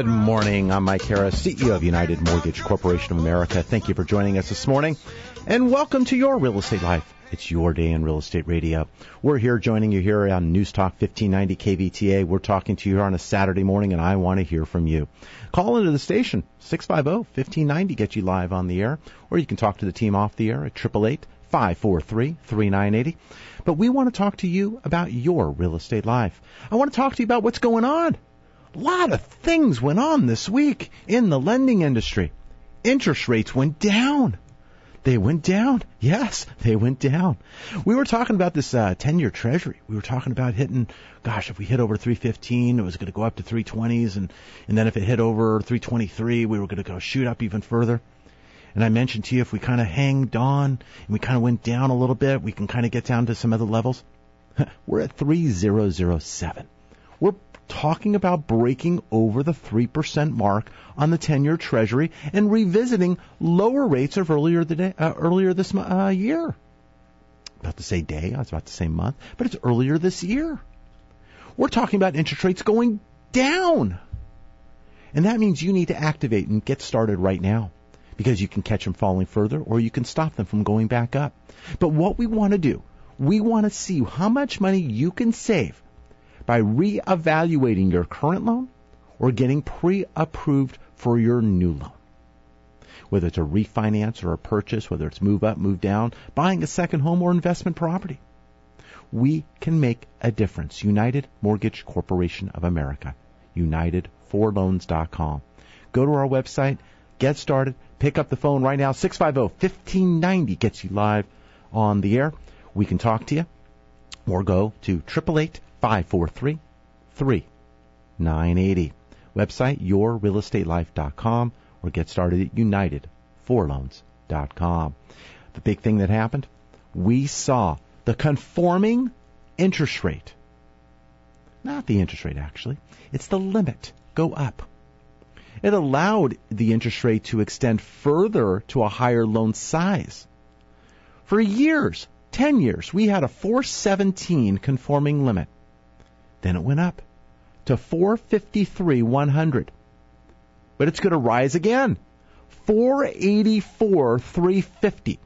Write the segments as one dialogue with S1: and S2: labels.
S1: Good morning. I'm Mike Harris, CEO of United Mortgage Corporation of America. Thank you for joining us this morning and welcome to your real estate life. It's your day in real estate radio. We're here joining you here on News Talk 1590 KVTA. We're talking to you here on a Saturday morning and I want to hear from you. Call into the station 650-1590 get you live on the air or you can talk to the team off the air at 888 543 3980. But we want to talk to you about your real estate life. I want to talk to you about what's going on. A lot of things went on this week in the lending industry. Interest rates went down. They went down. Yes, they went down. We were talking about this uh, 10-year treasury. We were talking about hitting, gosh, if we hit over 315, it was going to go up to 320s, and and then if it hit over 323, we were going to go shoot up even further. And I mentioned to you if we kind of hanged on and we kind of went down a little bit, we can kind of get down to some other levels. We're at 3007. We're talking about breaking over the 3% mark on the 10-year treasury and revisiting lower rates of earlier the day, uh, earlier this uh, year. About to say day, I was about to say month, but it's earlier this year. We're talking about interest rates going down. And that means you need to activate and get started right now because you can catch them falling further or you can stop them from going back up. But what we want to do, we want to see how much money you can save by reevaluating your current loan or getting pre-approved for your new loan. Whether it's a refinance or a purchase, whether it's move up, move down, buying a second home or investment property. We can make a difference. United Mortgage Corporation of America. UnitedForLoans.com. Go to our website, get started, pick up the phone right now. 650-1590 gets you live on the air. We can talk to you or go to 888 543 3980. Website yourrealestatelife.com or get started at unitedforloans.com. The big thing that happened, we saw the conforming interest rate. Not the interest rate actually, it's the limit go up. It allowed the interest rate to extend further to a higher loan size. For years, 10 years, we had a 417 conforming limit. Then it went up to 453 100. But it's going to rise again. 484 350.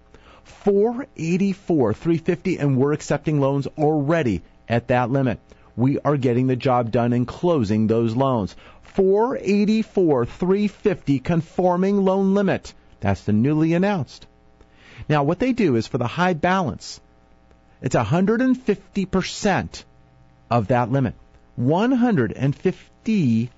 S1: 484 350 and we're accepting loans already at that limit. We are getting the job done and closing those loans. 484 350 conforming loan limit. That's the newly announced. Now what they do is for the high balance, it's 150% of that limit. 150%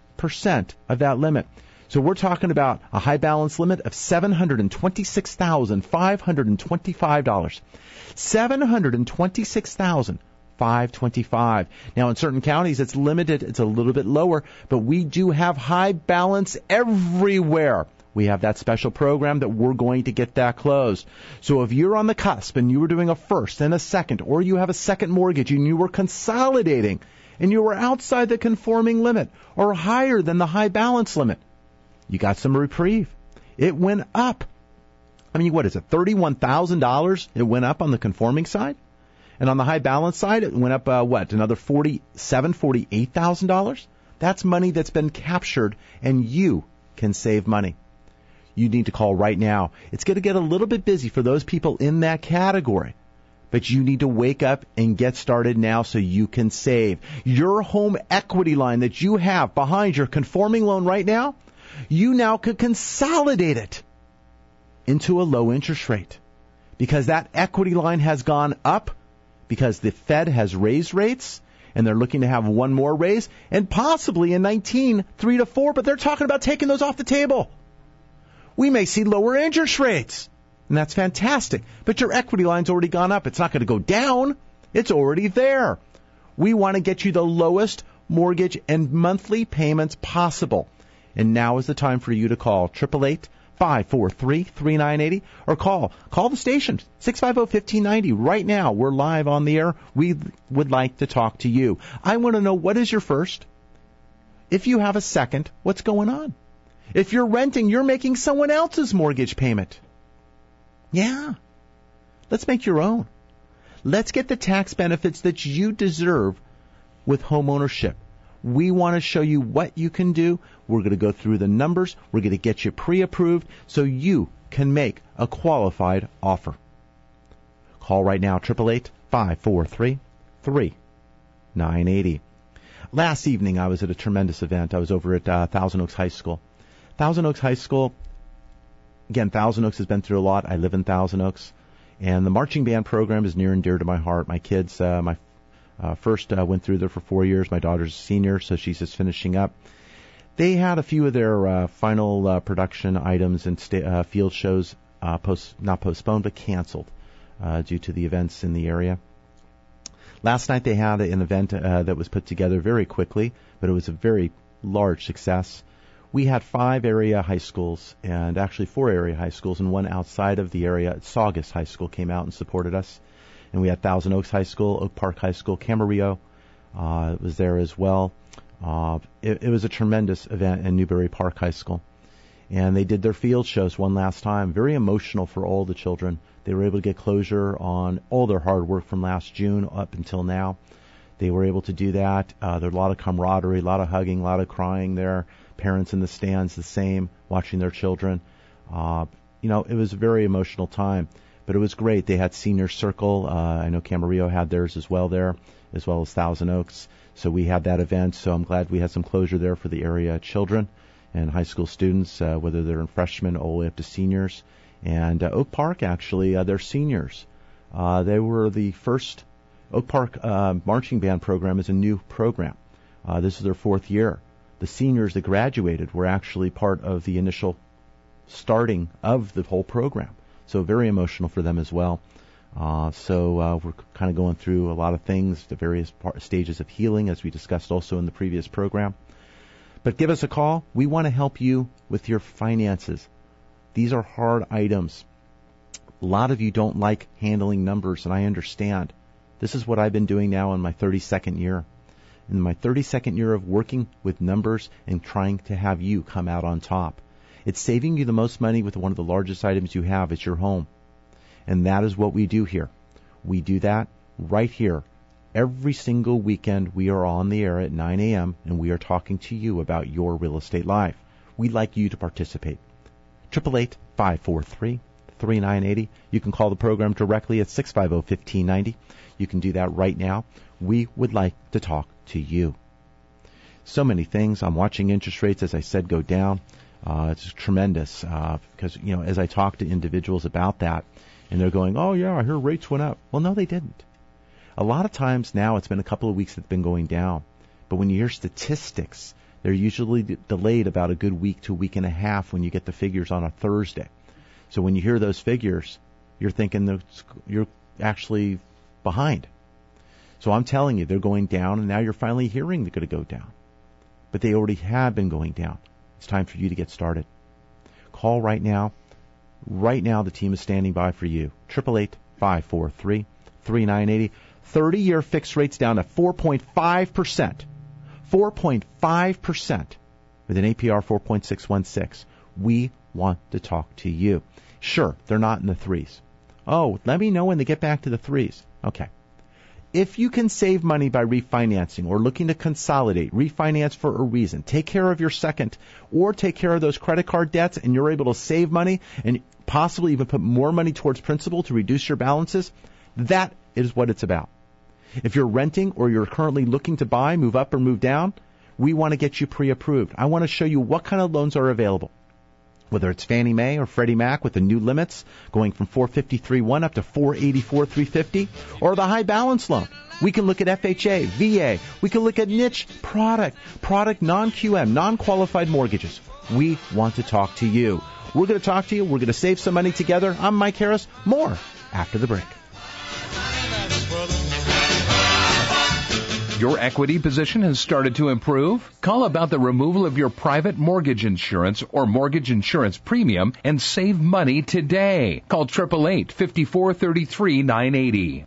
S1: of that limit. So we're talking about a high balance limit of $726,525. $726,525. Now in certain counties it's limited, it's a little bit lower, but we do have high balance everywhere. We have that special program that we're going to get that closed. So if you're on the cusp and you were doing a first and a second, or you have a second mortgage and you were consolidating, and you were outside the conforming limit or higher than the high balance limit, you got some reprieve. It went up. I mean, what is it? $31,000 it went up on the conforming side? And on the high balance side, it went up, uh, what, another $47,000, $48,000? That's money that's been captured and you can save money. You need to call right now. It's going to get a little bit busy for those people in that category. But you need to wake up and get started now so you can save. Your home equity line that you have behind your conforming loan right now, you now could consolidate it into a low interest rate because that equity line has gone up because the Fed has raised rates and they're looking to have one more raise and possibly in 19 3 to 4 but they're talking about taking those off the table. We may see lower interest rates. And that's fantastic. But your equity line's already gone up. It's not going to go down. It's already there. We want to get you the lowest mortgage and monthly payments possible. And now is the time for you to call 888 543 3980 or call. Call the station 650 1590 right now. We're live on the air. We would like to talk to you. I want to know what is your first? If you have a second, what's going on? If you're renting, you're making someone else's mortgage payment. Yeah. Let's make your own. Let's get the tax benefits that you deserve with home ownership. We want to show you what you can do. We're going to go through the numbers. We're going to get you pre-approved so you can make a qualified offer. Call right now, 888-543-3980. Last evening, I was at a tremendous event. I was over at uh, Thousand Oaks High School. Thousand Oaks High School, again, Thousand Oaks has been through a lot. I live in Thousand Oaks. And the marching band program is near and dear to my heart. My kids, uh, my uh, first uh, went through there for four years. My daughter's a senior, so she's just finishing up. They had a few of their uh, final uh, production items and sta- uh, field shows uh, post not postponed but canceled uh, due to the events in the area. Last night they had an event uh, that was put together very quickly, but it was a very large success. We had five area high schools and actually four area high schools and one outside of the area. Saugus High School came out and supported us and we had Thousand Oaks High School, Oak Park High School, Camarillo uh, was there as well. Uh, it, it was a tremendous event in Newbury Park High School, and they did their field shows one last time. Very emotional for all the children. They were able to get closure on all their hard work from last June up until now. They were able to do that. Uh, there's a lot of camaraderie, a lot of hugging, a lot of crying there. Parents in the stands, the same, watching their children. Uh, you know, it was a very emotional time but it was great. They had Senior Circle. Uh, I know Camarillo had theirs as well there, as well as Thousand Oaks. So we had that event. So I'm glad we had some closure there for the area children and high school students, uh, whether they're in freshmen all the way up to seniors. And uh, Oak Park, actually, uh, they're seniors. Uh, they were the first Oak Park uh, marching band program is a new program. Uh, this is their fourth year. The seniors that graduated were actually part of the initial starting of the whole program. So very emotional for them as well. Uh, so uh, we're kind of going through a lot of things, the various part, stages of healing, as we discussed also in the previous program. But give us a call. We want to help you with your finances. These are hard items. A lot of you don't like handling numbers, and I understand. This is what I've been doing now in my 32nd year. In my 32nd year of working with numbers and trying to have you come out on top. It's saving you the most money with one of the largest items you have. It's your home. And that is what we do here. We do that right here. Every single weekend we are on the air at 9 a.m. and we are talking to you about your real estate life. We'd like you to participate. 888-543-3980. You can call the program directly at 650-1590. You can do that right now. We would like to talk to you. So many things. I'm watching interest rates, as I said, go down. Uh, it's tremendous uh, because you know as I talk to individuals about that, and they're going, "Oh yeah, I hear rates went up." Well, no, they didn't. A lot of times now, it's been a couple of weeks that's been going down, but when you hear statistics, they're usually d- delayed about a good week to a week and a half when you get the figures on a Thursday. So when you hear those figures, you're thinking that you're actually behind. So I'm telling you, they're going down, and now you're finally hearing they're going to go down. But they already have been going down. It's time for you to get started. Call right now. Right now, the team is standing by for you. 888 543 3980. 30 year fixed rates down to 4.5%. 4.5% with an APR 4.616. We want to talk to you. Sure, they're not in the threes. Oh, let me know when they get back to the threes. Okay. If you can save money by refinancing or looking to consolidate, refinance for a reason, take care of your second or take care of those credit card debts and you're able to save money and possibly even put more money towards principal to reduce your balances, that is what it's about. If you're renting or you're currently looking to buy, move up or move down, we want to get you pre-approved. I want to show you what kind of loans are available whether it's Fannie Mae or Freddie Mac with the new limits going from 453.1 up to 484.350 or the high balance loan. We can look at FHA, VA. We can look at niche product, product non-QM, non-qualified mortgages. We want to talk to you. We're going to talk to you. We're going to save some money together. I'm Mike Harris. More after the break.
S2: Your equity position has started to improve? Call about the removal of your private mortgage insurance or mortgage insurance premium and save money today. Call 888 5433 980.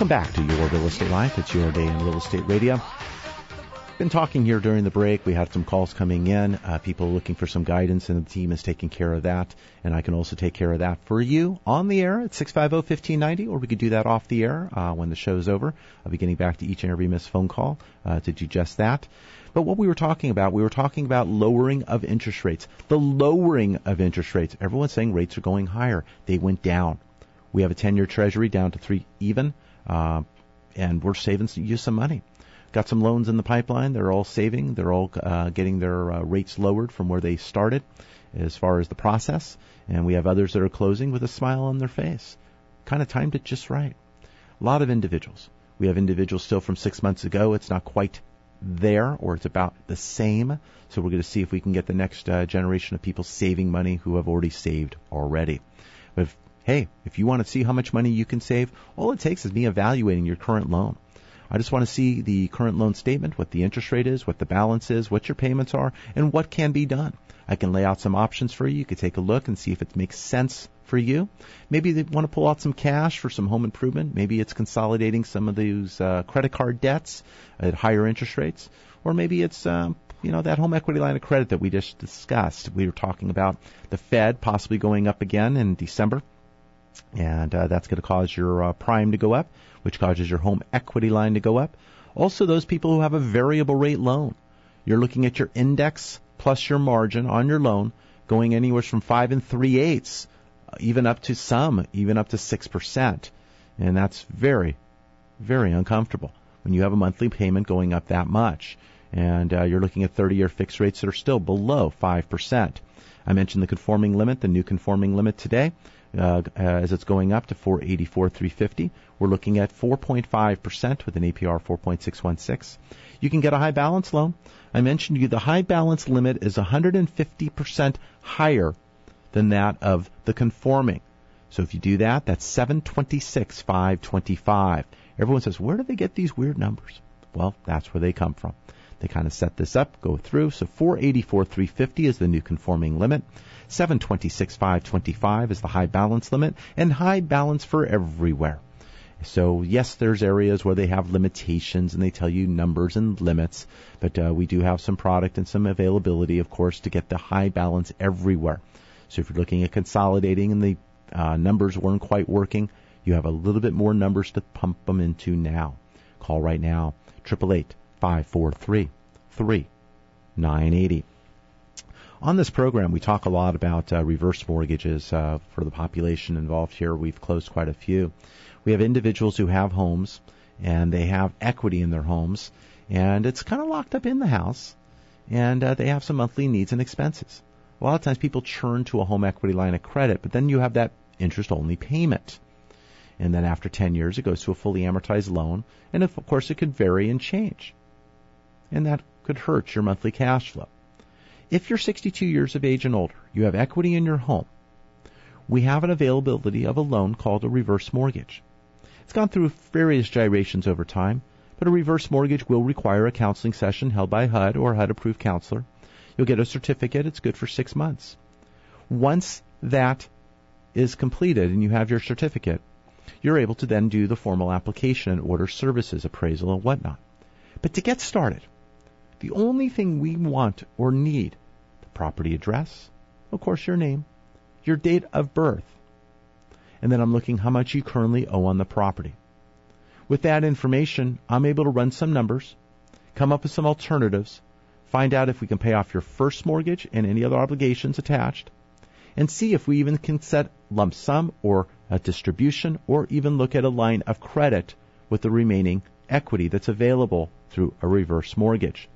S1: Welcome back to Your Real Estate Life. It's your day in real estate radio. Been talking here during the break. We had some calls coming in, uh, people looking for some guidance, and the team is taking care of that. And I can also take care of that for you on the air at 650-1590, or we could do that off the air uh, when the show's over. I'll be getting back to each and every missed phone call uh, to do just that. But what we were talking about, we were talking about lowering of interest rates. The lowering of interest rates. Everyone's saying rates are going higher. They went down. We have a 10-year Treasury down to three even, uh, and we're saving you some money. Got some loans in the pipeline. They're all saving. They're all uh, getting their uh, rates lowered from where they started, as far as the process. And we have others that are closing with a smile on their face. Kind of timed it just right. A lot of individuals. We have individuals still from six months ago. It's not quite there, or it's about the same. So we're going to see if we can get the next uh, generation of people saving money who have already saved already. But Hey, if you want to see how much money you can save, all it takes is me evaluating your current loan. I just want to see the current loan statement, what the interest rate is, what the balance is, what your payments are, and what can be done. I can lay out some options for you. You can take a look and see if it makes sense for you. Maybe they want to pull out some cash for some home improvement. Maybe it's consolidating some of those uh, credit card debts at higher interest rates, or maybe it's um, you know that home equity line of credit that we just discussed. We were talking about the Fed possibly going up again in December and uh, that's going to cause your uh, prime to go up, which causes your home equity line to go up. Also, those people who have a variable rate loan, you're looking at your index plus your margin on your loan going anywhere from five and three eighths, uh, even up to some, even up to six percent, and that's very, very uncomfortable when you have a monthly payment going up that much, and uh, you're looking at 30-year fixed rates that are still below five percent. I mentioned the conforming limit, the new conforming limit today uh, as it's going up to 484 350 we're looking at 4.5% with an APR 4.616 you can get a high balance loan. I mentioned to you the high balance limit is 150% higher than that of the conforming. So if you do that that's 726 525 everyone says where do they get these weird numbers? Well that's where they come from they kind of set this up, go through. So 484 350 is the new conforming limit. 726 525 is the high balance limit, and high balance for everywhere. So yes, there's areas where they have limitations and they tell you numbers and limits, but uh, we do have some product and some availability, of course, to get the high balance everywhere. So if you're looking at consolidating and the uh, numbers weren't quite working, you have a little bit more numbers to pump them into now. Call right now, triple eight five four three three nine eighty. On this program, we talk a lot about uh, reverse mortgages uh, for the population involved here. We've closed quite a few. We have individuals who have homes and they have equity in their homes, and it's kind of locked up in the house, and uh, they have some monthly needs and expenses. A lot of times people churn to a home equity line of credit, but then you have that interest only payment. And then after 10 years, it goes to a fully amortized loan, and of course, it could vary and change. And that could hurt your monthly cash flow. If you're 62 years of age and older, you have equity in your home, we have an availability of a loan called a reverse mortgage. It's gone through various gyrations over time, but a reverse mortgage will require a counseling session held by HUD or HUD approved counselor. You'll get a certificate. It's good for six months. Once that is completed and you have your certificate, you're able to then do the formal application and order services, appraisal, and whatnot. But to get started, the only thing we want or need the property address, of course, your name, your date of birth, and then I'm looking how much you currently owe on the property. With that information, I'm able to run some numbers, come up with some alternatives, find out if we can pay off your first mortgage and any other obligations attached, and see if we even can set lump sum or a distribution or even look at a line of credit with the remaining equity that's available through a reverse mortgage.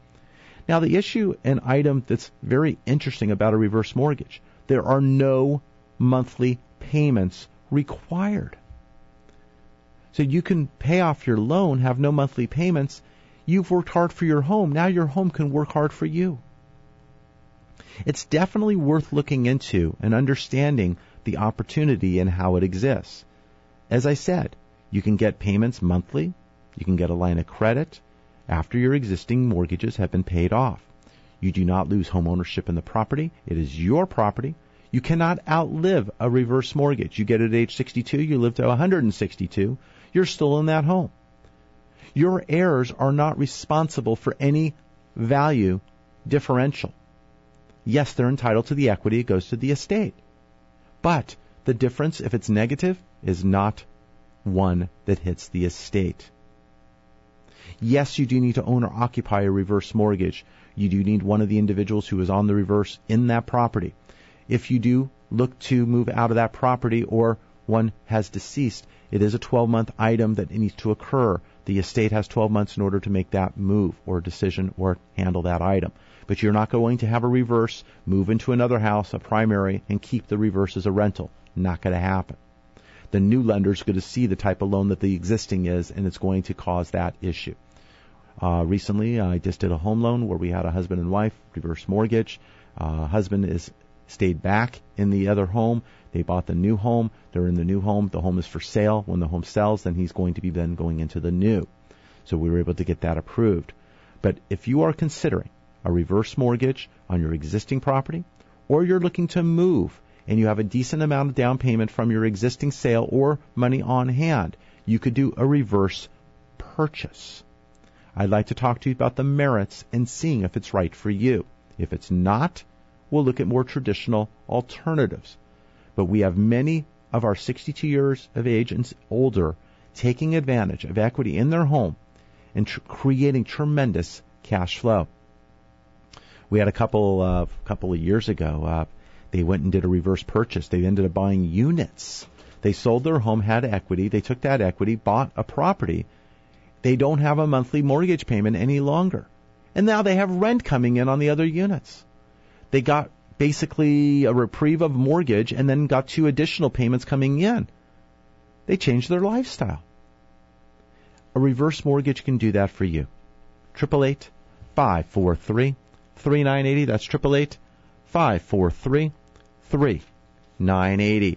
S1: Now, the issue and item that's very interesting about a reverse mortgage, there are no monthly payments required. So you can pay off your loan, have no monthly payments. You've worked hard for your home. Now your home can work hard for you. It's definitely worth looking into and understanding the opportunity and how it exists. As I said, you can get payments monthly. You can get a line of credit after your existing mortgages have been paid off. You do not lose home ownership in the property. It is your property. You cannot outlive a reverse mortgage. You get it at age 62, you live to 162, you're still in that home. Your heirs are not responsible for any value differential. Yes, they're entitled to the equity, it goes to the estate. But the difference, if it's negative, is not one that hits the estate. Yes, you do need to own or occupy a reverse mortgage. You do need one of the individuals who is on the reverse in that property if you do look to move out of that property or one has deceased, it is a 12 month item that needs to occur. The estate has 12 months in order to make that move or decision or handle that item. But you're not going to have a reverse, move into another house, a primary, and keep the reverse as a rental. Not going to happen. The new lender is going to see the type of loan that the existing is, and it's going to cause that issue. Uh, recently, I just did a home loan where we had a husband and wife reverse mortgage. Uh, husband is stayed back in the other home. They bought the new home. They're in the new home. The home is for sale. When the home sells, then he's going to be then going into the new. So we were able to get that approved. But if you are considering a reverse mortgage on your existing property, or you're looking to move and you have a decent amount of down payment from your existing sale or money on hand, you could do a reverse purchase. I'd like to talk to you about the merits and seeing if it's right for you. If it's not, we'll look at more traditional alternatives. But we have many of our 62 years of age and older taking advantage of equity in their home and tr- creating tremendous cash flow. We had a couple of couple of years ago. Uh, they went and did a reverse purchase. They ended up buying units. They sold their home, had equity. They took that equity, bought a property. They don't have a monthly mortgage payment any longer. And now they have rent coming in on the other units. They got basically a reprieve of mortgage and then got two additional payments coming in. They changed their lifestyle. A reverse mortgage can do that for you. 888 543 3980. That's 888 543 3980. You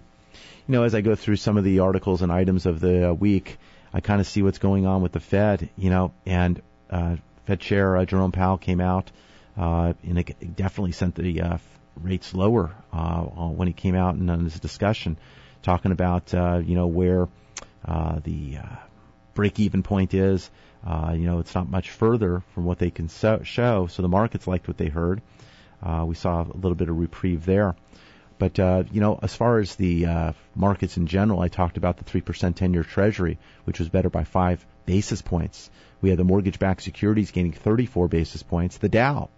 S1: know, as I go through some of the articles and items of the week, I kind of see what's going on with the Fed, you know, and uh, Fed Chair uh, Jerome Powell came out uh, and it definitely sent the uh, rates lower uh, when he came out in his discussion, talking about uh, you know where uh, the uh, break-even point is. Uh, you know, it's not much further from what they can so- show. So the markets liked what they heard. Uh, we saw a little bit of reprieve there. But uh, you know, as far as the uh, markets in general, I talked about the three percent ten-year Treasury, which was better by five basis points. We had the mortgage-backed securities gaining 34 basis points. The Dow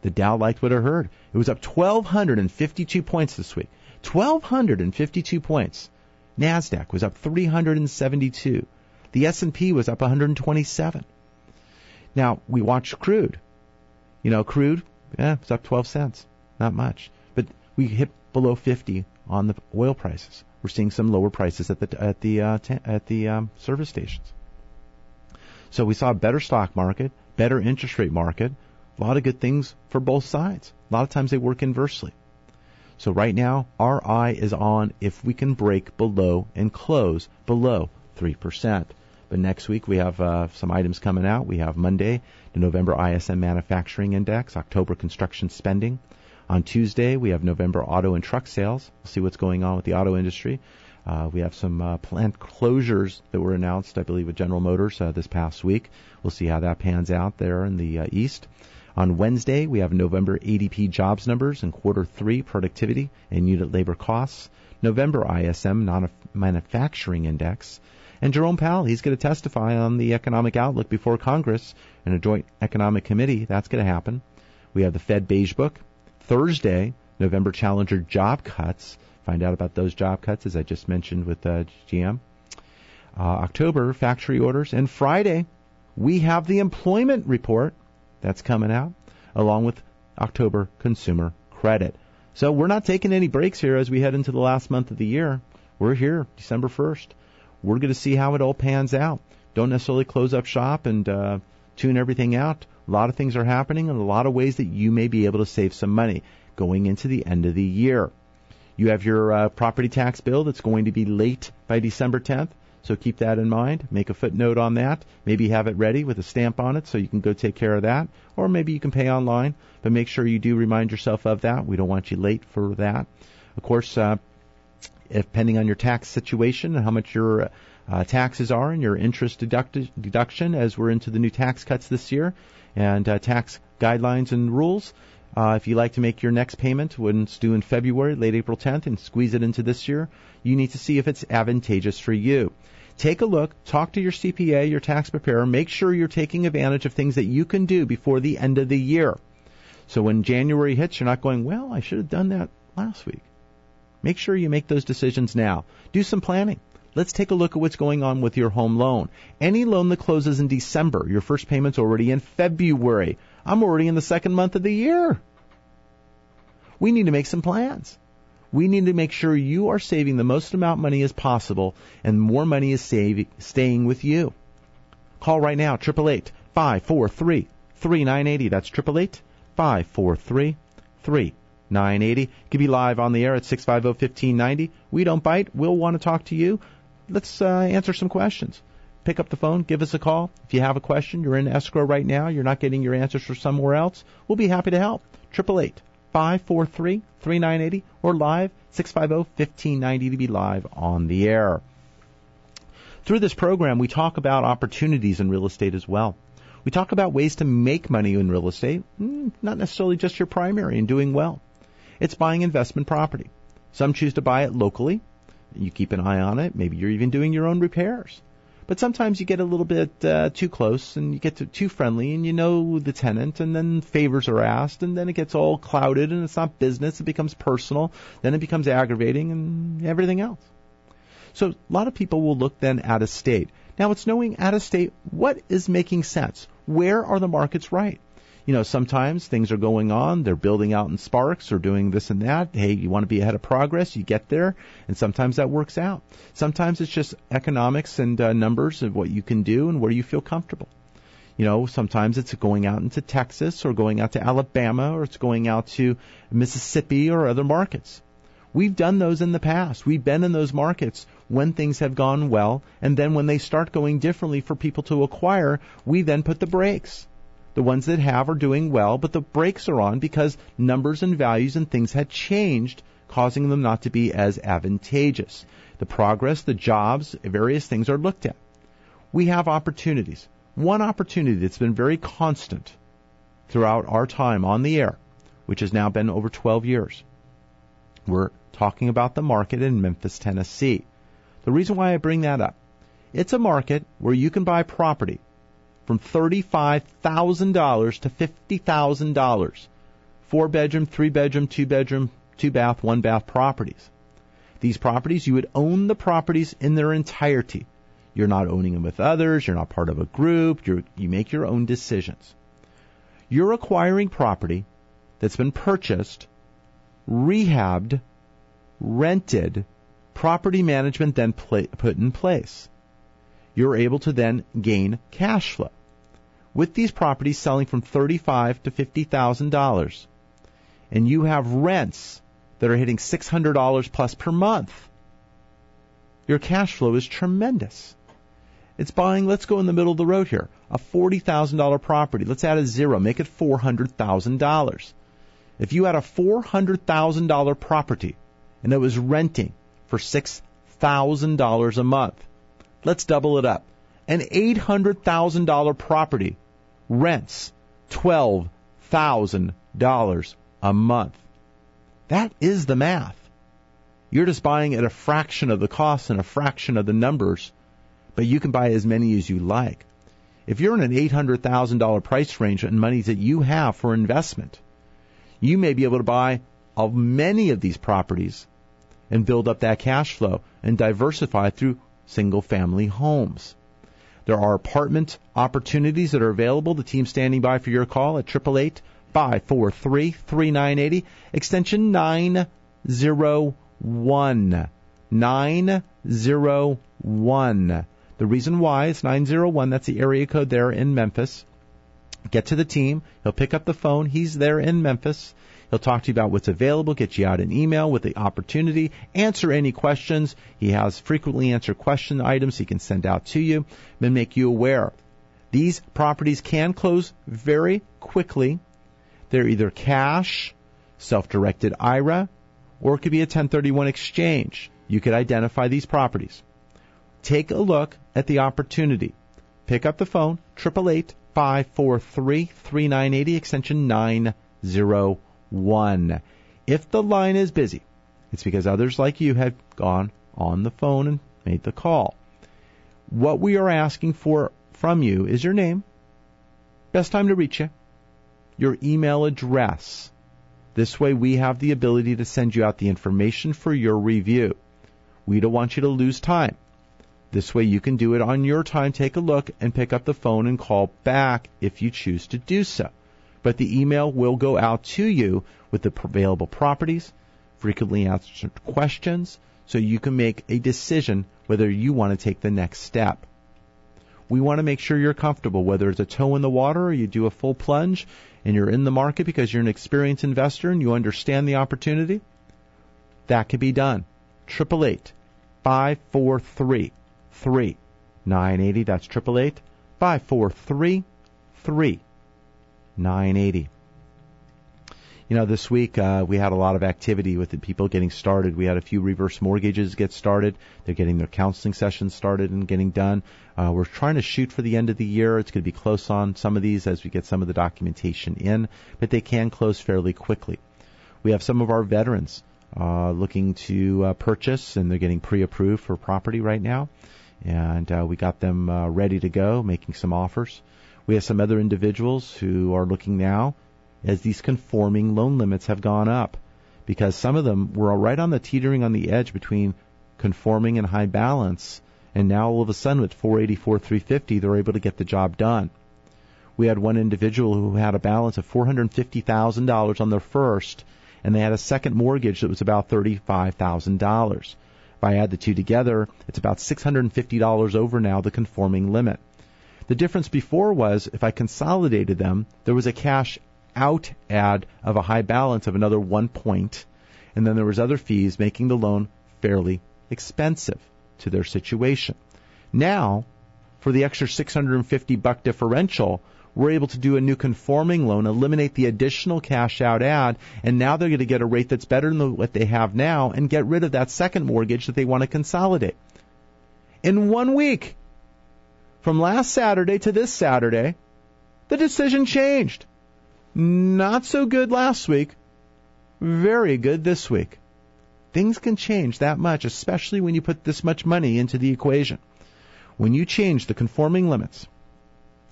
S1: The Dow liked what it heard. It was up 1,252 points this week. 1,252 points. Nasdaq was up 372. The S&P was up 127. Now we watched crude. You know, crude, yeah, it's up 12 cents. Not much, but we hit below 50 on the oil prices. We're seeing some lower prices at the at the uh, t- at the um, service stations. So we saw a better stock market, better interest rate market, a lot of good things for both sides. A lot of times they work inversely. So right now, our eye is on if we can break below and close below 3%. But next week we have uh, some items coming out. We have Monday, the November ISM Manufacturing Index, October construction spending. On Tuesday, we have November auto and truck sales. We'll see what's going on with the auto industry. Uh, we have some uh, plant closures that were announced, I believe, with General Motors uh, this past week. We'll see how that pans out there in the uh, East. On Wednesday, we have November ADP jobs numbers and quarter three productivity and unit labor costs. November ISM non- manufacturing index. And Jerome Powell, he's going to testify on the economic outlook before Congress in a joint economic committee. That's going to happen. We have the Fed Beige Book. Thursday, November Challenger job cuts. Find out about those job cuts, as I just mentioned with uh, GM. Uh, October, factory orders. And Friday, we have the employment report that's coming out, along with October consumer credit. So we're not taking any breaks here as we head into the last month of the year. We're here, December 1st. We're going to see how it all pans out. Don't necessarily close up shop and uh, tune everything out. A lot of things are happening and a lot of ways that you may be able to save some money going into the end of the year. You have your uh, property tax bill that's going to be late by December 10th. So keep that in mind. Make a footnote on that. Maybe have it ready with a stamp on it so you can go take care of that. Or maybe you can pay online, but make sure you do remind yourself of that. We don't want you late for that. Of course, uh, if depending on your tax situation and how much your uh, taxes are and your interest deduct- deduction as we're into the new tax cuts this year and uh, tax guidelines and rules, uh, if you like to make your next payment when it's due in February, late April 10th, and squeeze it into this year, you need to see if it's advantageous for you. Take a look, talk to your CPA, your tax preparer, make sure you're taking advantage of things that you can do before the end of the year. So when January hits, you're not going, well, I should have done that last week. Make sure you make those decisions now. Do some planning. Let's take a look at what's going on with your home loan. Any loan that closes in December, your first payment's already in February. I'm already in the second month of the year. We need to make some plans. We need to make sure you are saving the most amount of money as possible and more money is save, staying with you. Call right now, 888 543 3980. That's 888 543 3980. You be live on the air at 650 1590. We don't bite. We'll want to talk to you let's uh, answer some questions. Pick up the phone, give us a call. If you have a question, you're in escrow right now, you're not getting your answers from somewhere else, we'll be happy to help. 888 543 3980 or live 650 1590 to be live on the air. Through this program, we talk about opportunities in real estate as well. We talk about ways to make money in real estate, hmm, not necessarily just your primary and doing well. It's buying investment property. Some choose to buy it locally, you keep an eye on it. Maybe you're even doing your own repairs. But sometimes you get a little bit uh, too close and you get to, too friendly and you know the tenant and then favors are asked and then it gets all clouded and it's not business. It becomes personal. Then it becomes aggravating and everything else. So a lot of people will look then at a state. Now it's knowing at a state what is making sense. Where are the markets right? You know, sometimes things are going on, they're building out in Sparks or doing this and that. Hey, you want to be ahead of progress, you get there, and sometimes that works out. Sometimes it's just economics and uh, numbers of what you can do and where you feel comfortable. You know, sometimes it's going out into Texas or going out to Alabama or it's going out to Mississippi or other markets. We've done those in the past. We've been in those markets when things have gone well, and then when they start going differently for people to acquire, we then put the brakes. The ones that have are doing well, but the brakes are on because numbers and values and things had changed, causing them not to be as advantageous. The progress, the jobs, various things are looked at. We have opportunities. One opportunity that's been very constant throughout our time on the air, which has now been over 12 years. We're talking about the market in Memphis, Tennessee. The reason why I bring that up, it's a market where you can buy property from $35,000 to $50,000 four bedroom, three bedroom, two bedroom, two bath, one bath properties. These properties, you would own the properties in their entirety. You're not owning them with others. You're not part of a group. you you make your own decisions. You're acquiring property that's been purchased, rehabbed, rented, property management then put in place. You're able to then gain cash flow. With these properties selling from thirty-five to fifty thousand dollars, and you have rents that are hitting $600 plus per month, your cash flow is tremendous. It's buying, let's go in the middle of the road here, a $40,000 property. Let's add a zero, make it $400,000. If you had a $400,000 property and it was renting for $6,000 a month, let's double it up. An $800,000 property rents $12,000 a month. That is the math. You're just buying at a fraction of the cost and a fraction of the numbers but you can buy as many as you like. If you're in an $800,000 price range and money that you have for investment, you may be able to buy of many of these properties and build up that cash flow and diversify through single family homes. There are apartment opportunities that are available. The team standing by for your call at 888 543 3980, extension 901. 901. The reason why is 901. That's the area code there in Memphis. Get to the team. He'll pick up the phone. He's there in Memphis. He'll talk to you about what's available, get you out an email with the opportunity, answer any questions. He has frequently answered question items he can send out to you, then make you aware. These properties can close very quickly. They're either cash, self-directed IRA, or it could be a 1031 exchange. You could identify these properties. Take a look at the opportunity. Pick up the phone, 888 543 3980, extension 901. If the line is busy, it's because others like you have gone on the phone and made the call. What we are asking for from you is your name, best time to reach you, your email address. This way we have the ability to send you out the information for your review. We don't want you to lose time. This way you can do it on your time, take a look, and pick up the phone and call back if you choose to do so. But the email will go out to you with the available properties, frequently answered questions, so you can make a decision whether you want to take the next step. We want to make sure you're comfortable, whether it's a toe in the water or you do a full plunge and you're in the market because you're an experienced investor and you understand the opportunity. That can be done. Triple eight five four three three nine eighty. That's triple eight five four three three nine eighty. You know, this week uh, we had a lot of activity with the people getting started. We had a few reverse mortgages get started. They're getting their counseling sessions started and getting done. Uh, we're trying to shoot for the end of the year. It's going to be close on some of these as we get some of the documentation in, but they can close fairly quickly. We have some of our veterans uh, looking to uh, purchase, and they're getting pre-approved for property right now and uh, we got them uh, ready to go, making some offers. We have some other individuals who are looking now as these conforming loan limits have gone up because some of them were right on the teetering on the edge between conforming and high balance, and now all of a sudden with 484, 350, they're able to get the job done. We had one individual who had a balance of $450,000 on their first, and they had a second mortgage that was about $35,000. If I add the two together, it's about $650 over now the conforming limit. The difference before was if I consolidated them, there was a cash out add of a high balance of another one point, and then there was other fees making the loan fairly expensive to their situation. Now, for the extra 650 buck differential, we're able to do a new conforming loan, eliminate the additional cash out add, and now they're going to get a rate that's better than what they have now and get rid of that second mortgage that they want to consolidate. In one week, from last Saturday to this Saturday, the decision changed. Not so good last week, very good this week. Things can change that much, especially when you put this much money into the equation. When you change the conforming limits,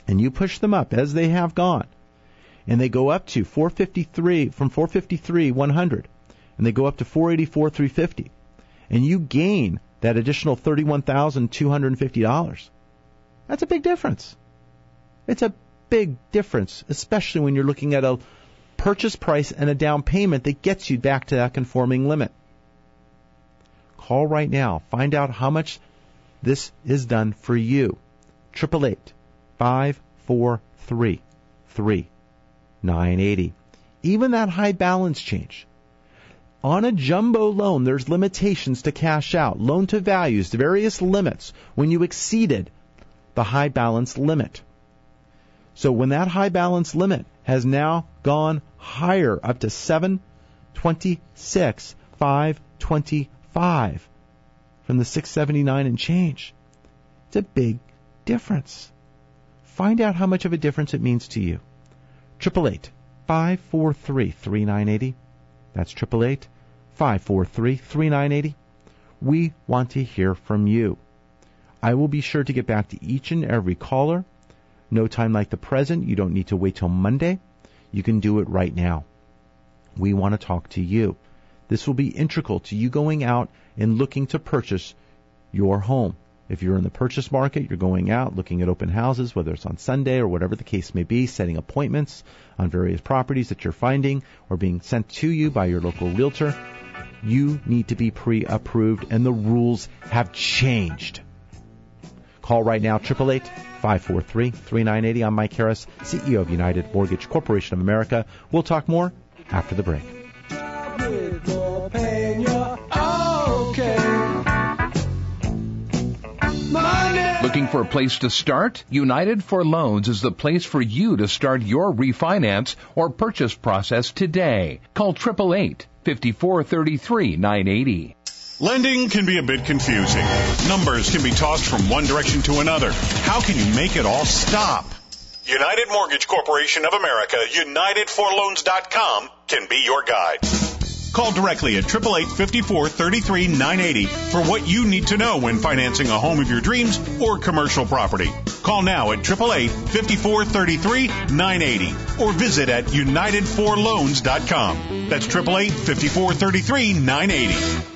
S1: and you push them up as they have gone, and they go up to 453 from 453 100 and they go up to 484 350 and you gain that additional $31,250. That's a big difference. It's a big difference, especially when you're looking at a purchase price and a down payment that gets you back to that conforming limit. Call right now. Find out how much this is done for you. 888 543 3980. Even that high balance change. On a jumbo loan, there's limitations to cash out, loan to values, various limits when you exceeded the high balance limit. So when that high balance limit has now gone higher up to 726, 525 from the 679 and change. It's a big difference. Find out how much of a difference it means to you. 888 543 3980. That's 888 543 3980. We want to hear from you. I will be sure to get back to each and every caller. No time like the present. You don't need to wait till Monday. You can do it right now. We want to talk to you. This will be integral to you going out and looking to purchase your home. If you're in the purchase market, you're going out looking at open houses, whether it's on Sunday or whatever the case may be, setting appointments on various properties that you're finding or being sent to you by your local realtor. You need to be pre approved, and the rules have changed. Call right now, 888 543 3980. I'm Mike Harris, CEO of United Mortgage Corporation of America. We'll talk more after the break.
S2: Looking for a place to start? United for Loans is the place for you to start your refinance or purchase process today. Call 888 5433 980.
S3: Lending can be a bit confusing. Numbers can be tossed from one direction to another. How can you make it all stop? United Mortgage Corporation of America, UnitedForLoans.com can be your guide. Call directly at 888-5433-980 for what you need to know when financing a home of your dreams or commercial property. Call now at 888-5433-980 or visit at UnitedForLoans.com. That's 888-5433-980.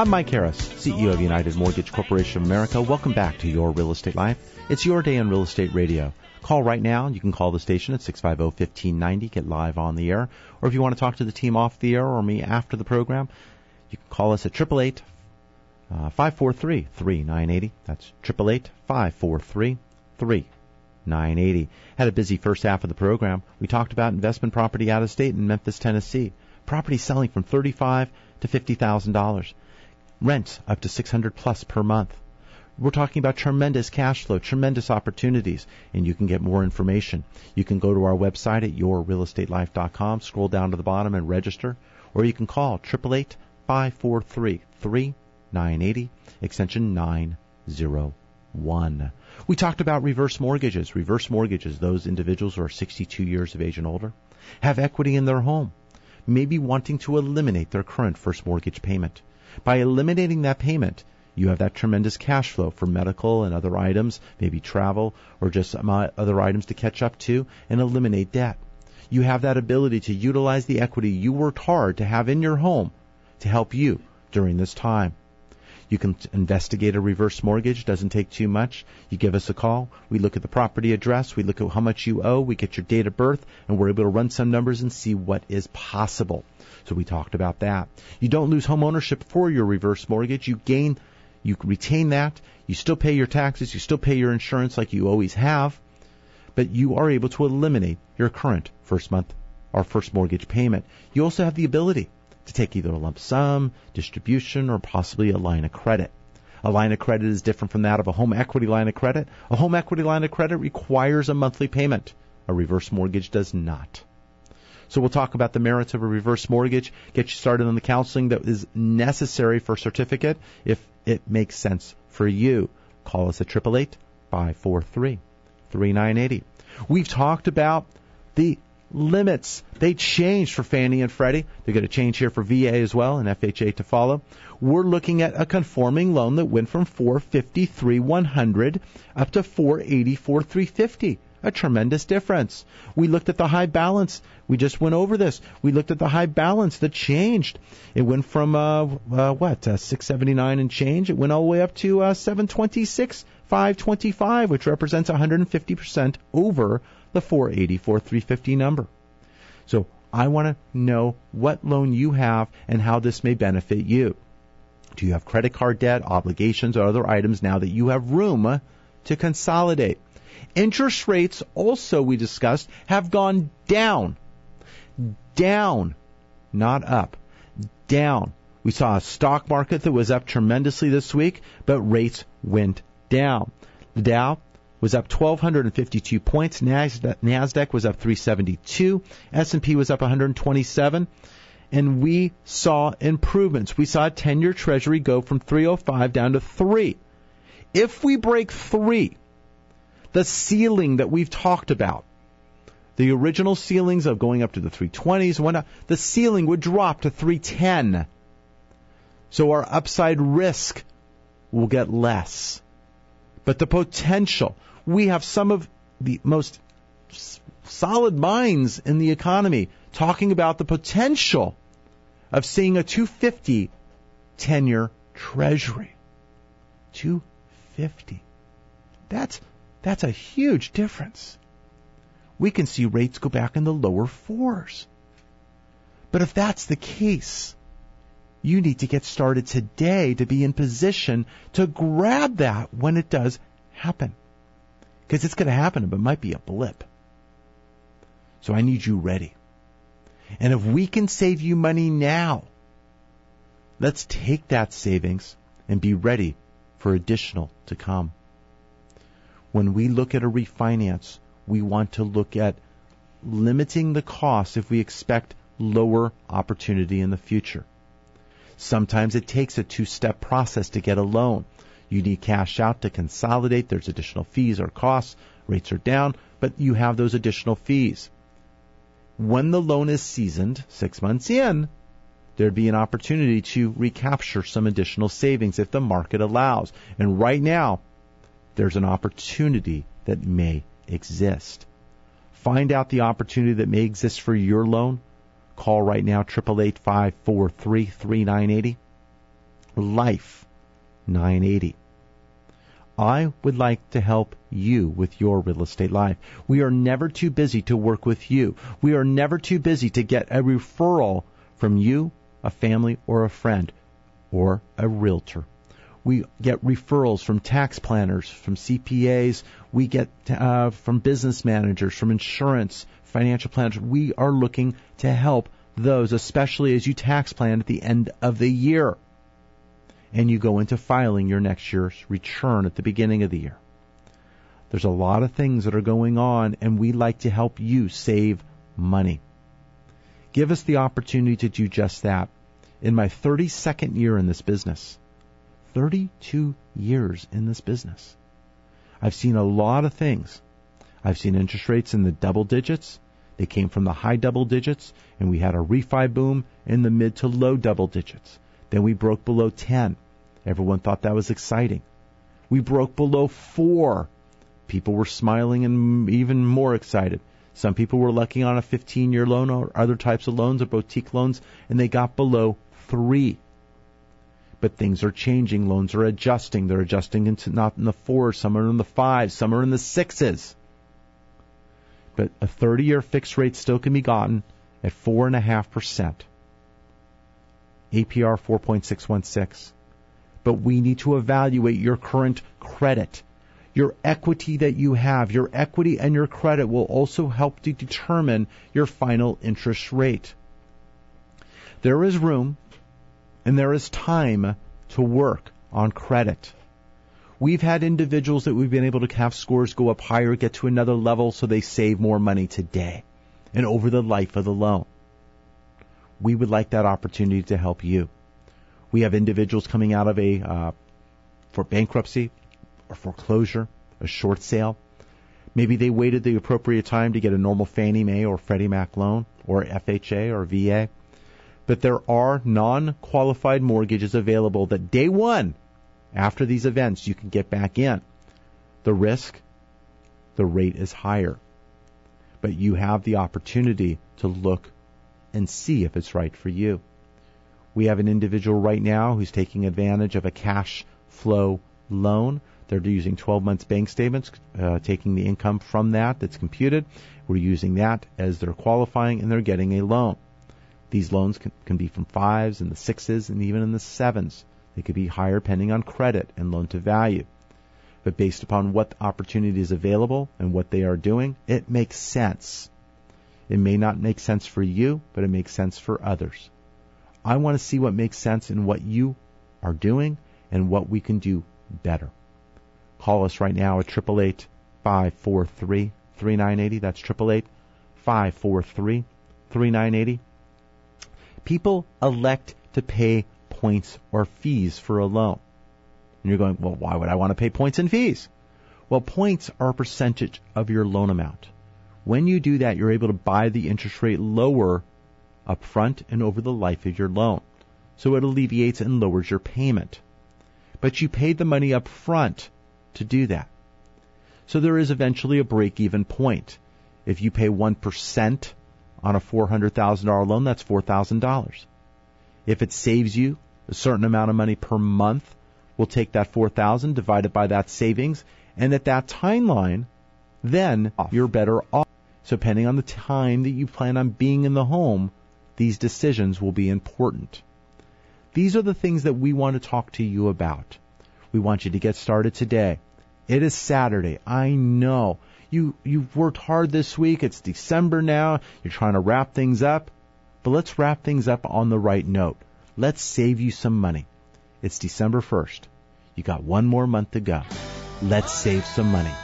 S1: I'm Mike Harris, CEO of United Mortgage Corporation of America. Welcome back to Your Real Estate Life. It's your day in real estate radio. Call right now. You can call the station at 650-1590, get live on the air. Or if you want to talk to the team off the air or me after the program, you can call us at 888 uh, 543 3980. That's 888 543 3980. Had a busy first half of the program. We talked about investment property out of state in Memphis, Tennessee. Property selling from thirty-five to fifty thousand dollars. Rents up to six hundred plus per month. We're talking about tremendous cash flow, tremendous opportunities, and you can get more information. You can go to our website at yourrealestatelife.com, scroll down to the bottom and register, or you can call 888 543 3980, extension 901. We talked about reverse mortgages. Reverse mortgages, those individuals who are 62 years of age and older, have equity in their home, maybe wanting to eliminate their current first mortgage payment. By eliminating that payment, you have that tremendous cash flow for medical and other items, maybe travel or just other items to catch up to and eliminate debt. You have that ability to utilize the equity you worked hard to have in your home to help you during this time. You can investigate a reverse mortgage. Doesn't take too much. You give us a call. We look at the property address. We look at how much you owe. We get your date of birth, and we're able to run some numbers and see what is possible. So we talked about that. You don't lose home ownership for your reverse mortgage. You gain, you retain that. You still pay your taxes. You still pay your insurance like you always have, but you are able to eliminate your current first month or first mortgage payment. You also have the ability to take either a lump sum, distribution, or possibly a line of credit. A line of credit is different from that of a home equity line of credit. A home equity line of credit requires a monthly payment. A reverse mortgage does not. So we'll talk about the merits of a reverse mortgage, get you started on the counseling that is necessary for a certificate if it makes sense for you. Call us at 888 543 3980. We've talked about the limits. They changed for Fannie and Freddie. They're going to change here for VA as well and FHA to follow. We're looking at a conforming loan that went from 453 100 up to 484 350 a tremendous difference. We looked at the high balance. We just went over this. We looked at the high balance that changed. It went from uh, uh, what uh, 679 and change. It went all the way up to uh, 726 525, which represents 150% over the 484 350 number. So I want to know what loan you have and how this may benefit you. Do you have credit card debt, obligations, or other items now that you have room to consolidate? Interest rates also, we discussed, have gone down. Down, not up. Down. We saw a stock market that was up tremendously this week, but rates went down. The Dow was up 1252 points, Nasdaq was up 372. S&P was up 127, and we saw improvements. We saw a 10-year treasury go from 305 down to 3. If we break 3, the ceiling that we've talked about, the original ceilings of going up to the 320s and whatnot, the ceiling would drop to 310. So our upside risk will get less. But the potential, we have some of the most solid minds in the economy talking about the potential of seeing a 250 10 year treasury. 250. That's that's a huge difference. We can see rates go back in the lower fours. But if that's the case, you need to get started today to be in position to grab that when it does happen. Because it's going to happen, but it might be a blip. So I need you ready. And if we can save you money now, let's take that savings and be ready for additional to come when we look at a refinance, we want to look at limiting the cost if we expect lower opportunity in the future. Sometimes it takes a two step process to get a loan. You need cash out to consolidate. There's additional fees or costs. Rates are down, but you have those additional fees. When the loan is seasoned, six months in, there'd be an opportunity to recapture some additional savings if the market allows. And right now, there's an opportunity that may exist. Find out the opportunity that may exist for your loan. Call right now, 888 Life 980. I would like to help you with your real estate life. We are never too busy to work with you. We are never too busy to get a referral from you, a family, or a friend, or a realtor. We get referrals from tax planners, from CPAs. We get uh, from business managers, from insurance, financial planners. We are looking to help those, especially as you tax plan at the end of the year. And you go into filing your next year's return at the beginning of the year. There's a lot of things that are going on, and we like to help you save money. Give us the opportunity to do just that. In my 32nd year in this business, 32 years in this business. I've seen a lot of things. I've seen interest rates in the double digits. They came from the high double digits, and we had a refi boom in the mid to low double digits. Then we broke below 10. Everyone thought that was exciting. We broke below 4. People were smiling and even more excited. Some people were lucky on a 15 year loan or other types of loans or boutique loans, and they got below 3 but things are changing. Loans are adjusting. They're adjusting into not in the fours, some are in the fives, some are in the sixes. But a 30 year fixed rate still can be gotten at 4.5%. APR 4.616. But we need to evaluate your current credit. Your equity that you have, your equity and your credit will also help to determine your final interest rate. There is room and there is time to work on credit. We've had individuals that we've been able to have scores go up higher, get to another level so they save more money today and over the life of the loan. We would like that opportunity to help you. We have individuals coming out of a uh, for bankruptcy or foreclosure, a short sale. Maybe they waited the appropriate time to get a normal Fannie Mae or Freddie Mac loan or FHA or VA. But there are non-qualified mortgages available that day one after these events you can get back in. The risk, the rate is higher. But you have the opportunity to look and see if it's right for you. We have an individual right now who's taking advantage of a cash flow loan. They're using 12 months bank statements, uh, taking the income from that that's computed. We're using that as their qualifying, and they're getting a loan. These loans can, can be from fives and the sixes and even in the sevens. They could be higher depending on credit and loan to value. But based upon what opportunity is available and what they are doing, it makes sense. It may not make sense for you, but it makes sense for others. I want to see what makes sense in what you are doing and what we can do better. Call us right now at 888 543 3980. That's 888 543 3980. People elect to pay points or fees for a loan. And you're going, well, why would I want to pay points and fees? Well, points are a percentage of your loan amount. When you do that, you're able to buy the interest rate lower up front and over the life of your loan. So it alleviates and lowers your payment. But you paid the money up front to do that. So there is eventually a break even point. If you pay 1% on a $400,000 loan, that's $4,000. If it saves you a certain amount of money per month, we'll take that 4,000 divided by that savings and at that timeline, then you're better off. So depending on the time that you plan on being in the home, these decisions will be important. These are the things that we want to talk to you about. We want you to get started today. It is Saturday. I know. You, you've worked hard this week. It's December now. You're trying to wrap things up. But let's wrap things up on the right note. Let's save you some money. It's December 1st. You got one more month to go. Let's save some money.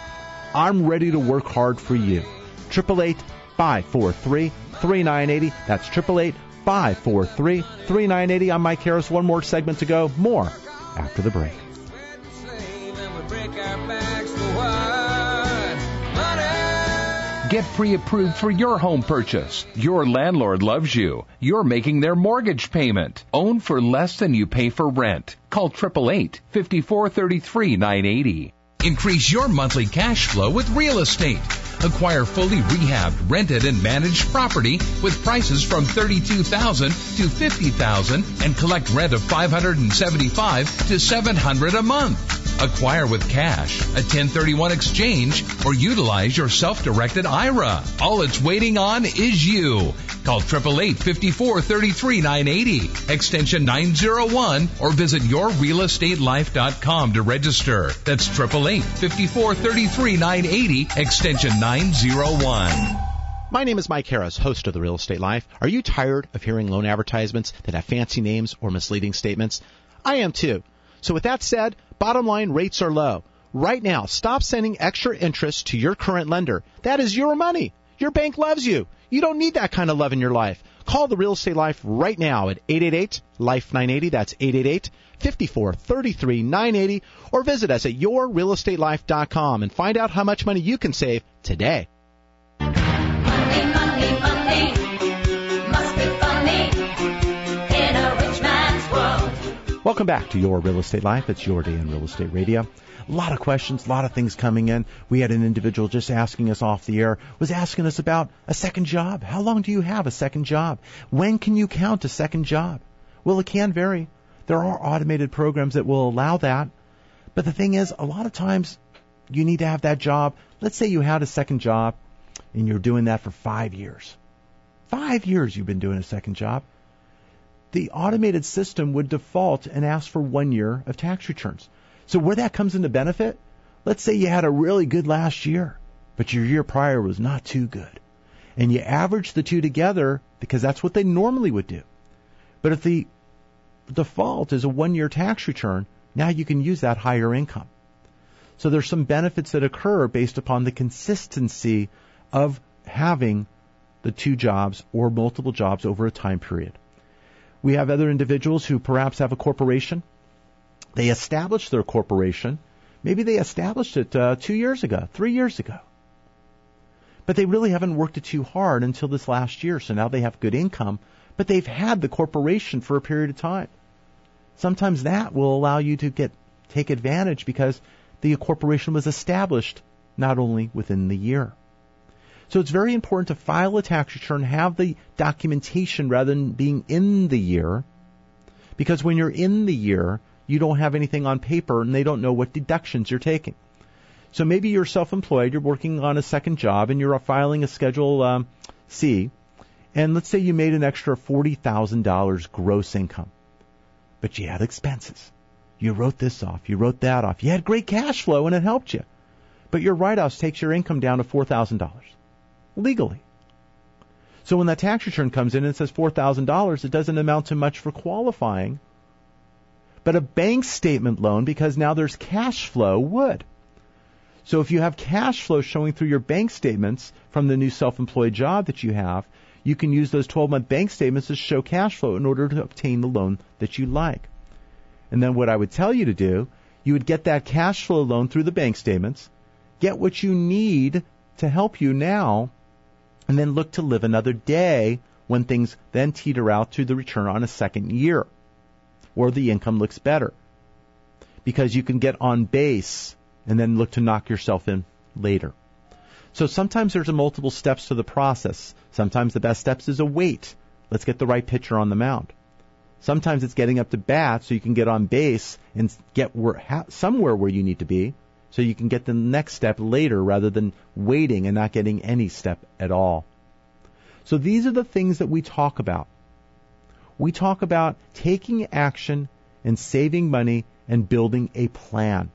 S1: I'm ready to work hard for you. 888 543 3980. That's 888 543 3980. I'm Mike Harris. One more segment to go. More after the break.
S2: Get pre-approved for your home purchase. Your landlord loves you. You're making their mortgage payment. Own for less than you pay for rent. Call 888 5433 980. Increase your monthly cash flow with real estate. Acquire fully rehabbed, rented, and managed property with prices from 32,000 to 50,000 and collect rent of 575 to 700 a month. Acquire with cash, a 1031 exchange, or utilize your self-directed IRA. All it's waiting on is you. Call 888-5433-980, extension 901, or visit yourrealestatelife.com to register. That's 888-5433-980, extension 901.
S1: My name is Mike Harris, host of The Real Estate Life. Are you tired of hearing loan advertisements that have fancy names or misleading statements? I am too. So with that said, bottom line rates are low. Right now, stop sending extra interest to your current lender. That is your money. Your bank loves you. You don't need that kind of love in your life. Call the Real Estate Life right now at 888 Life 980. That's 888 54 33 980. Or visit us at yourrealestatelife.com and find out how much money you can save today. Welcome back to Your Real Estate Life. It's your day in real estate radio. A lot of questions, a lot of things coming in. We had an individual just asking us off the air, was asking us about a second job. How long do you have a second job? When can you count a second job? Well, it can vary. There are automated programs that will allow that. But the thing is, a lot of times you need to have that job. Let's say you had a second job and you're doing that for five years. Five years you've been doing a second job. The automated system would default and ask for one year of tax returns. So where that comes into benefit, let's say you had a really good last year, but your year prior was not too good. And you average the two together because that's what they normally would do. But if the default is a one year tax return, now you can use that higher income. So there's some benefits that occur based upon the consistency of having the two jobs or multiple jobs over a time period. We have other individuals who perhaps have a corporation. They established their corporation. Maybe they established it uh, two years ago, three years ago. But they really haven't worked it too hard until this last year. So now they have good income, but they've had the corporation for a period of time. Sometimes that will allow you to get take advantage because the corporation was established not only within the year. So it's very important to file a tax return, have the documentation rather than being in the year. Because when you're in the year, you don't have anything on paper and they don't know what deductions you're taking. So maybe you're self-employed, you're working on a second job and you're filing a Schedule um, C, and let's say you made an extra $40,000 gross income, but you had expenses. You wrote this off, you wrote that off. You had great cash flow and it helped you. But your write-offs takes your income down to $4,000 legally. So when that tax return comes in and it says $4,000, it doesn't amount to much for qualifying. But a bank statement loan, because now there's cash flow, would. So if you have cash flow showing through your bank statements from the new self-employed job that you have, you can use those 12-month bank statements to show cash flow in order to obtain the loan that you like. And then what I would tell you to do, you would get that cash flow loan through the bank statements, get what you need to help you now, and then look to live another day when things then teeter out to the return on a second year or the income looks better. Because you can get on base and then look to knock yourself in later. So sometimes there's multiple steps to the process. Sometimes the best steps is a wait. Let's get the right pitcher on the mound. Sometimes it's getting up to bat so you can get on base and get where, ha, somewhere where you need to be so you can get the next step later rather than waiting and not getting any step at all. So these are the things that we talk about. We talk about taking action and saving money and building a plan.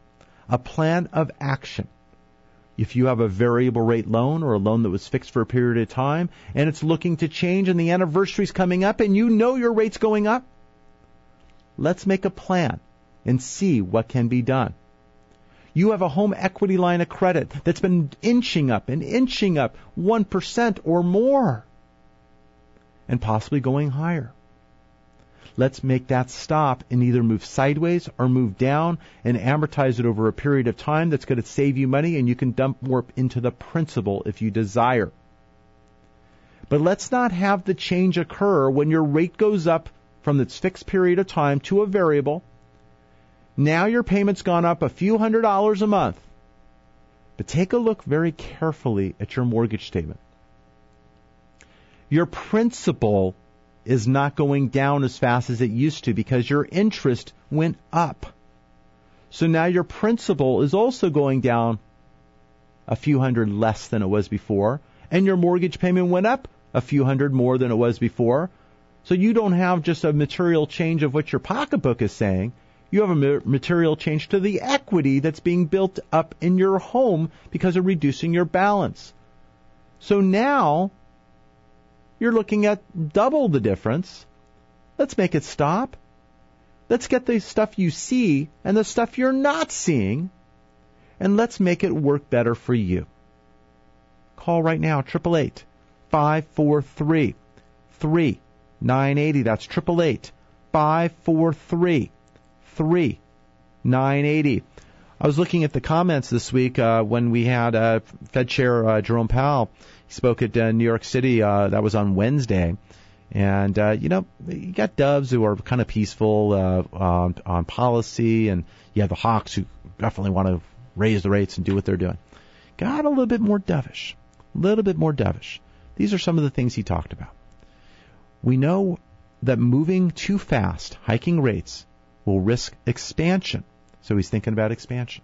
S1: A plan of action. If you have a variable rate loan or a loan that was fixed for a period of time and it's looking to change and the anniversary is coming up and you know your rate's going up, let's make a plan and see what can be done. You have a home equity line of credit that's been inching up and inching up 1% or more and possibly going higher. Let's make that stop and either move sideways or move down and amortize it over a period of time that's going to save you money and you can dump more into the principal if you desire. But let's not have the change occur when your rate goes up from its fixed period of time to a variable. Now your payment's gone up a few hundred dollars a month. But take a look very carefully at your mortgage statement. Your principal is not going down as fast as it used to because your interest went up. So now your principal is also going down a few hundred less than it was before, and your mortgage payment went up a few hundred more than it was before. So you don't have just a material change of what your pocketbook is saying. You have a material change to the equity that's being built up in your home because of reducing your balance. So now you're looking at double the difference. Let's make it stop. Let's get the stuff you see and the stuff you're not seeing, and let's make it work better for you. Call right now, 888 543 3980. That's 888 543 3980. I was looking at the comments this week uh, when we had uh, Fed Chair uh, Jerome Powell he spoke at uh, New York City. Uh, that was on Wednesday. And uh, you know, you got doves who are kind of peaceful on, on policy, and you have the hawks who definitely want to raise the rates and do what they're doing. Got a little bit more dovish, a little bit more dovish. These are some of the things he talked about. We know that moving too fast, hiking rates, will risk expansion. So he's thinking about expansion.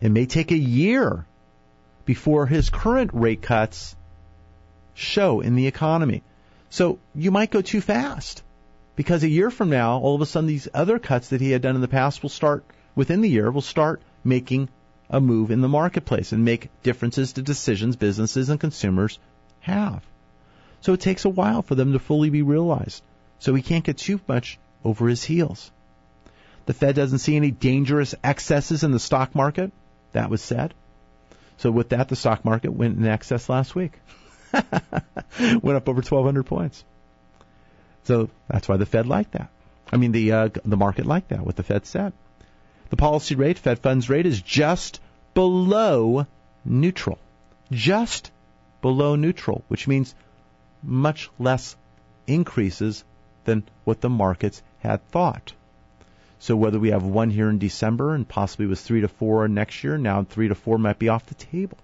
S1: It may take a year before his current rate cuts show in the economy. So you might go too fast because a year from now, all of a sudden, these other cuts that he had done in the past will start within the year will start making a move in the marketplace and make differences to decisions businesses and consumers have. So it takes a while for them to fully be realized. so he can't get too much over his heels. The Fed doesn't see any dangerous excesses in the stock market. That was said. So with that, the stock market went in excess last week. went up over 1,200 points. So that's why the Fed liked that. I mean, the uh, the market liked that. What the Fed said. The policy rate, Fed funds rate, is just below neutral. Just below neutral, which means much less increases than what the markets had thought. So whether we have one here in December and possibly was three to four next year, now three to four might be off the table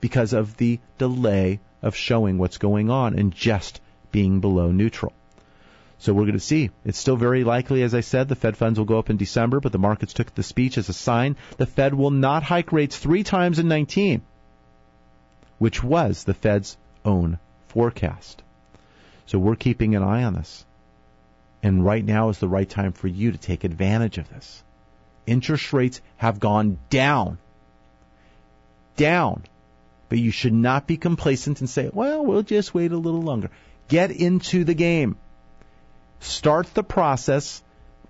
S1: because of the delay of showing what's going on and just being below neutral. So we're going to see. It's still very likely, as I said, the Fed funds will go up in December, but the markets took the speech as a sign the Fed will not hike rates three times in 19, which was the Fed's own forecast. So we're keeping an eye on this. And right now is the right time for you to take advantage of this. Interest rates have gone down. Down. But you should not be complacent and say, well, we'll just wait a little longer. Get into the game. Start the process.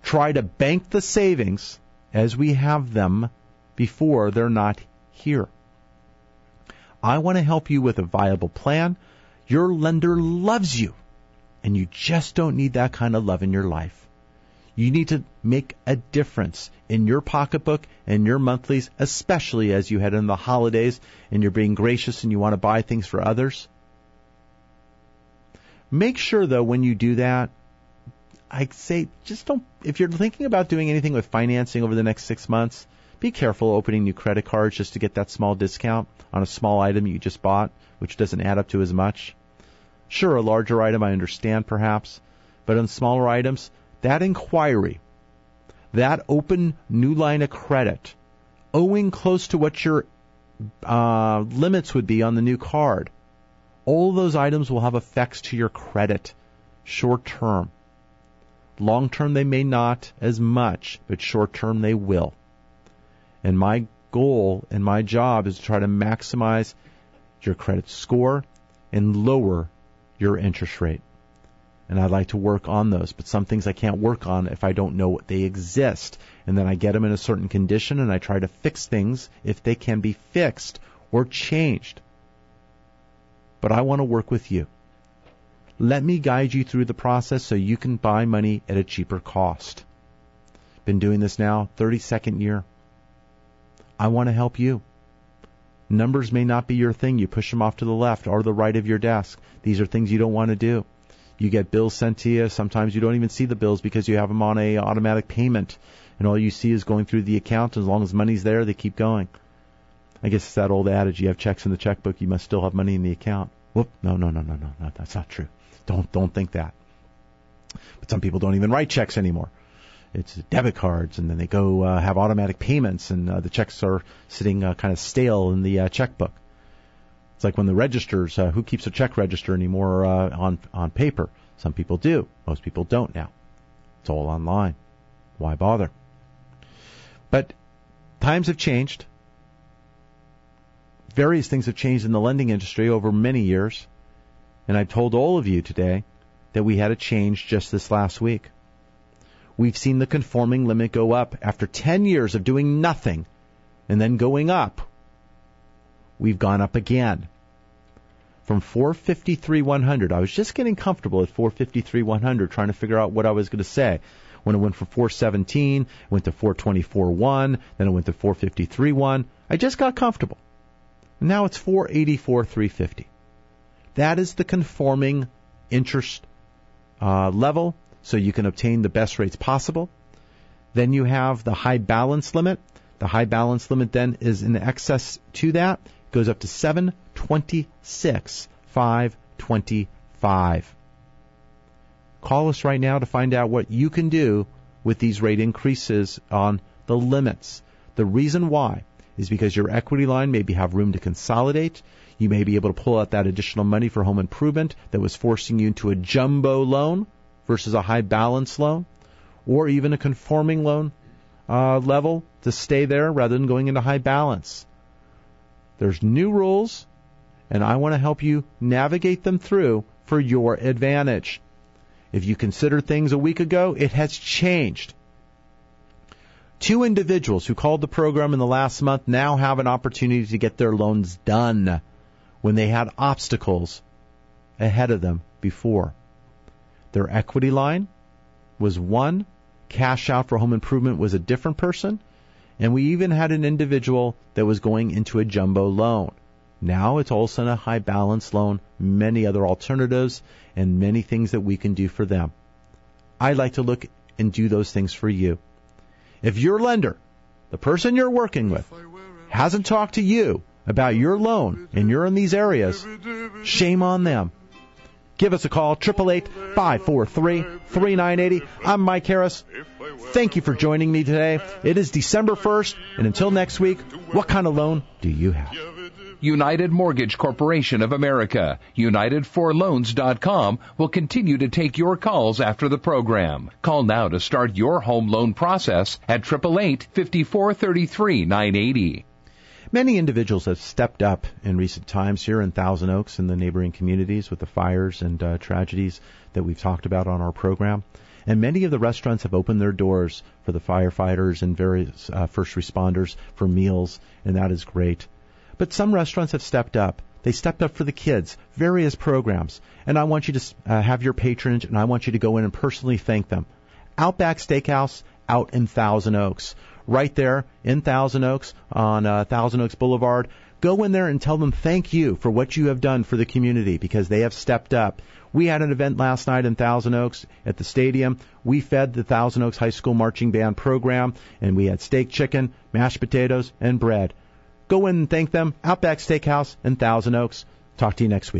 S1: Try to bank the savings as we have them before they're not here. I want to help you with a viable plan. Your lender loves you and you just don't need that kind of love in your life. You need to make a difference in your pocketbook and your monthlies, especially as you head into the holidays and you're being gracious and you want to buy things for others. Make sure though when you do that, I say just don't, if you're thinking about doing anything with financing over the next six months, be careful opening new credit cards just to get that small discount on a small item you just bought, which doesn't add up to as much. Sure, a larger item I understand perhaps, but on smaller items, that inquiry, that open new line of credit, owing close to what your uh, limits would be on the new card, all those items will have effects to your credit short term. Long term, they may not as much, but short term, they will. And my goal and my job is to try to maximize your credit score and lower your interest rate. And I'd like to work on those, but some things I can't work on if I don't know they exist. And then I get them in a certain condition and I try to fix things if they can be fixed or changed. But I want to work with you. Let me guide you through the process so you can buy money at a cheaper cost. Been doing this now, 32nd year. I want to help you. Numbers may not be your thing. You push them off to the left or the right of your desk. These are things you don't want to do. You get bills sent to you. Sometimes you don't even see the bills because you have them on a automatic payment, and all you see is going through the account. As long as money's there, they keep going. I guess it's that old adage: you have checks in the checkbook, you must still have money in the account. Whoop! No, no, no, no, no, no. That's not true. Don't don't think that. But some people don't even write checks anymore it's debit cards, and then they go uh, have automatic payments, and uh, the checks are sitting uh, kind of stale in the uh, checkbook. It's like when the registers, uh, who keeps a check register anymore uh, on on paper? Some people do. Most people don't now. It's all online. Why bother? But times have changed. Various things have changed in the lending industry over many years. And I've told all of you today that we had a change just this last week we've seen the conforming limit go up after 10 years of doing nothing and then going up. We've gone up again from 453 100. I was just getting comfortable at 453 100 trying to figure out what I was going to say. When it went from 417, went to 424 1, then it went to 453 1. I just got comfortable. Now it's 484 350. That is the conforming interest uh, level so you can obtain the best rates possible. Then you have the high balance limit. The high balance limit then is in excess to that. Goes up to 726 525. Call us right now to find out what you can do with these rate increases on the limits. The reason why is because your equity line maybe have room to consolidate. You may be able to pull out that additional money for home improvement that was forcing you into a jumbo loan versus a high balance loan, or even a conforming loan uh, level to stay there rather than going into high balance. There's new rules, and I want to help you navigate them through for your advantage. If you considered things a week ago, it has changed. Two individuals who called the program in the last month now have an opportunity to get their loans done when they had obstacles ahead of them before. Their equity line was one, cash out for home improvement was a different person, and we even had an individual that was going into a jumbo loan. Now it's all of a sudden a high balance loan, many other alternatives, and many things that we can do for them. I'd like to look and do those things for you. If your lender, the person you're working with, hasn't talked to you about your loan and you're in these areas, shame on them. Give us a call, 888-543-3980. I'm Mike Harris. Thank you for joining me today. It is December 1st, and until next week, what kind of loan do you have?
S2: United Mortgage Corporation of America, UnitedForLoans.com will continue to take your calls after the program. Call now to start your home loan process at 888-5433-980.
S1: Many individuals have stepped up in recent times here in Thousand Oaks and the neighboring communities with the fires and uh, tragedies that we've talked about on our program. And many of the restaurants have opened their doors for the firefighters and various uh, first responders for meals, and that is great. But some restaurants have stepped up. They stepped up for the kids, various programs. And I want you to uh, have your patronage, and I want you to go in and personally thank them. Outback Steakhouse out in Thousand Oaks, right there in Thousand Oaks on uh, Thousand Oaks Boulevard. Go in there and tell them thank you for what you have done for the community because they have stepped up. We had an event last night in Thousand Oaks at the stadium. We fed the Thousand Oaks High School Marching Band program, and we had steak chicken, mashed potatoes, and bread. Go in and thank them. Outback Steakhouse in Thousand Oaks. Talk to you next week.